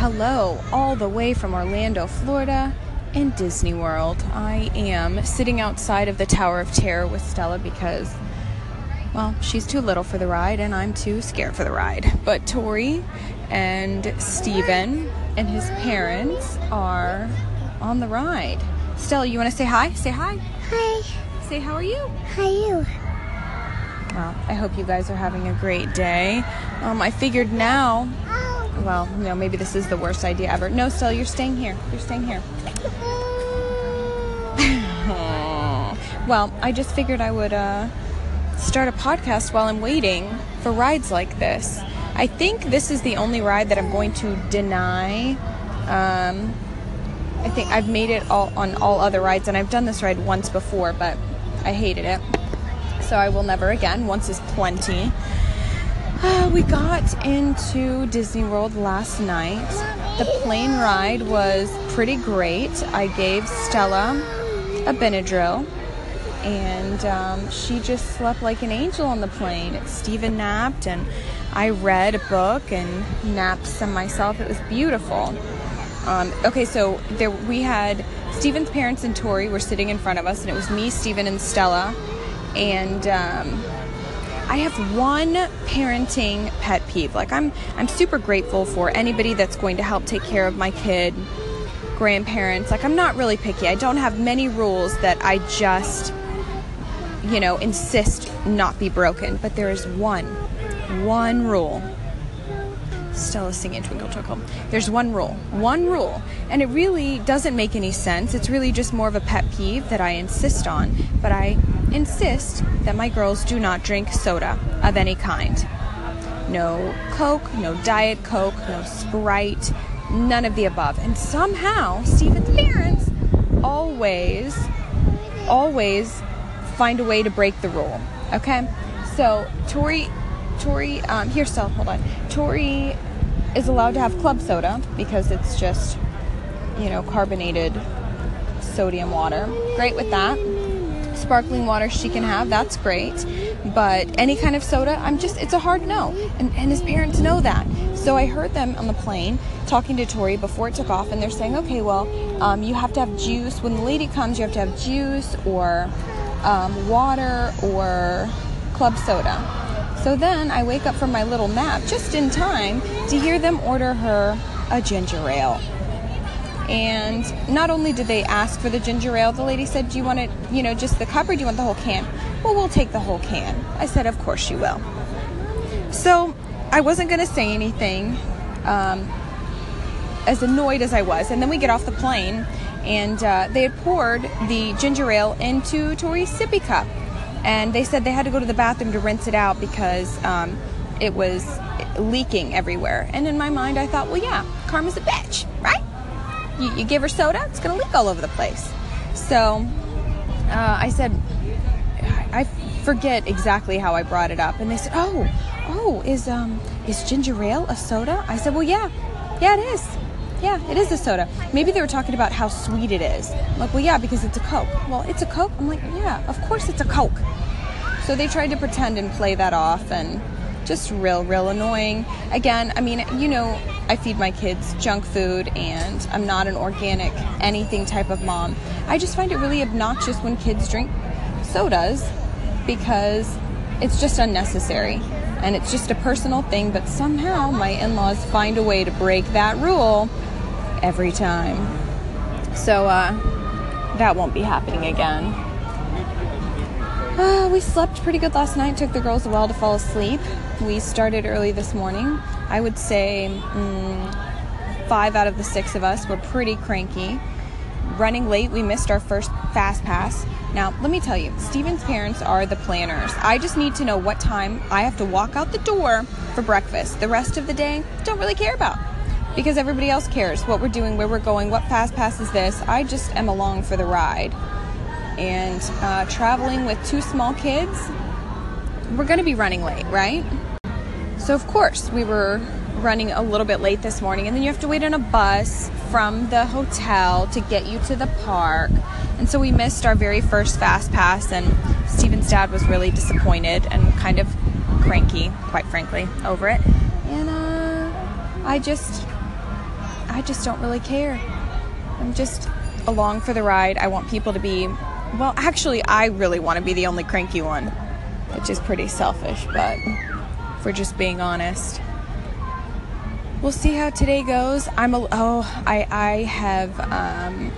Hello, all the way from Orlando, Florida, in Disney World. I am sitting outside of the Tower of Terror with Stella because, well, she's too little for the ride and I'm too scared for the ride. But Tori and Steven and his parents are on the ride. Stella, you want to say hi? Say hi. Hi. Say, how are you? How you? Well, I hope you guys are having a great day. Um, I figured now, well, you know, maybe this is the worst idea ever. No, still, you're staying here. You're staying here. well, I just figured I would uh, start a podcast while I'm waiting for rides like this. I think this is the only ride that I'm going to deny. Um, I think I've made it all on all other rides, and I've done this ride once before, but I hated it. So I will never again. Once is plenty. Uh, we got into Disney World last night. The plane ride was pretty great. I gave Stella a Benadryl, and um, she just slept like an angel on the plane. Steven napped, and I read a book and napped some myself. It was beautiful. Um, okay, so there we had Steven's parents and Tori were sitting in front of us, and it was me, Steven, and Stella. And um, I have one parenting pet peeve. Like I'm I'm super grateful for anybody that's going to help take care of my kid, grandparents. Like I'm not really picky. I don't have many rules that I just you know, insist not be broken, but there is one one rule. Stella singing Twinkle Twinkle. There's one rule. One rule. And it really doesn't make any sense. It's really just more of a pet peeve that I insist on. But I insist that my girls do not drink soda of any kind. No Coke, no Diet Coke, no Sprite, none of the above. And somehow, Steven's parents always, always find a way to break the rule. Okay? So, Tori, Tori, um, here, still, hold on. Tori is allowed to have club soda because it's just, you know, carbonated sodium water. Great with that. Sparkling water she can have, that's great. But any kind of soda, I'm just, it's a hard no. And, and his parents know that. So I heard them on the plane talking to Tori before it took off, and they're saying, okay, well, um, you have to have juice. When the lady comes, you have to have juice or um, water or club soda. So then I wake up from my little nap just in time to hear them order her a ginger ale. And not only did they ask for the ginger ale, the lady said, Do you want it, you know, just the cup or do you want the whole can? Well, we'll take the whole can. I said, Of course you will. So I wasn't going to say anything, um, as annoyed as I was. And then we get off the plane, and uh, they had poured the ginger ale into Tori's sippy cup and they said they had to go to the bathroom to rinse it out because um, it was leaking everywhere. And in my mind, I thought, well, yeah, Karma's a bitch, right? You, you give her soda, it's gonna leak all over the place. So uh, I said, I forget exactly how I brought it up, and they said, oh, oh, is um is ginger ale a soda? I said, well, yeah, yeah, it is. Yeah, it is a soda. Maybe they were talking about how sweet it is. I'm like, well, yeah, because it's a Coke. Well, it's a Coke? I'm like, yeah, of course it's a Coke. So they tried to pretend and play that off and just real, real annoying. Again, I mean, you know, I feed my kids junk food and I'm not an organic anything type of mom. I just find it really obnoxious when kids drink sodas because it's just unnecessary and it's just a personal thing, but somehow my in laws find a way to break that rule every time. So uh, that won't be happening again. Uh, we slept pretty good last night. Took the girls a while to fall asleep. We started early this morning. I would say mm, five out of the six of us were pretty cranky. Running late, we missed our first fast pass. Now, let me tell you, Steven's parents are the planners. I just need to know what time I have to walk out the door for breakfast. The rest of the day, don't really care about because everybody else cares what we're doing, where we're going, what fast pass is this. I just am along for the ride. And uh, traveling with two small kids, we're going to be running late, right? So, of course, we were running a little bit late this morning, and then you have to wait on a bus from the hotel to get you to the park. And so we missed our very first fast pass, and Steven's dad was really disappointed and kind of cranky, quite frankly, over it. And uh, I just I just don't really care. I'm just along for the ride. I want people to be, well, actually, I really want to be the only cranky one, which is pretty selfish, but we're just being honest. We'll see how today goes. I'm a, oh, I, I have um,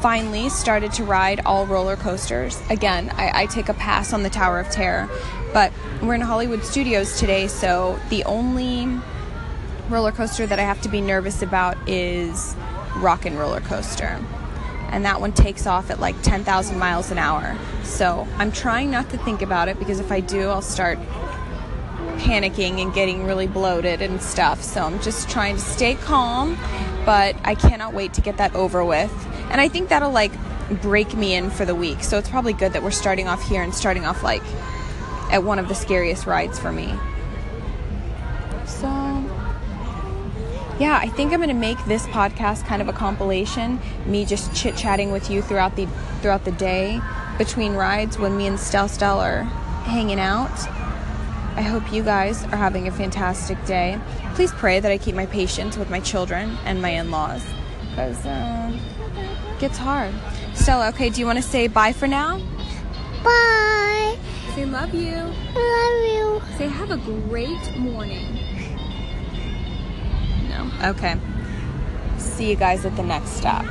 finally started to ride all roller coasters. Again, I, I take a pass on the Tower of Terror, but we're in Hollywood Studios today, so the only roller coaster that I have to be nervous about is Rock and Roller Coaster. And that one takes off at like 10,000 miles an hour. So I'm trying not to think about it because if I do, I'll start panicking and getting really bloated and stuff. So I'm just trying to stay calm, but I cannot wait to get that over with. And I think that'll like break me in for the week. So it's probably good that we're starting off here and starting off like at one of the scariest rides for me. Yeah, I think I'm going to make this podcast kind of a compilation, me just chit-chatting with you throughout the throughout the day between rides when me and Stel Stel are hanging out. I hope you guys are having a fantastic day. Please pray that I keep my patience with my children and my in-laws because uh, it gets hard. Stella, okay, do you want to say bye for now? Bye. Say love you. I love you. Say have a great morning. Okay. See you guys at the next stop.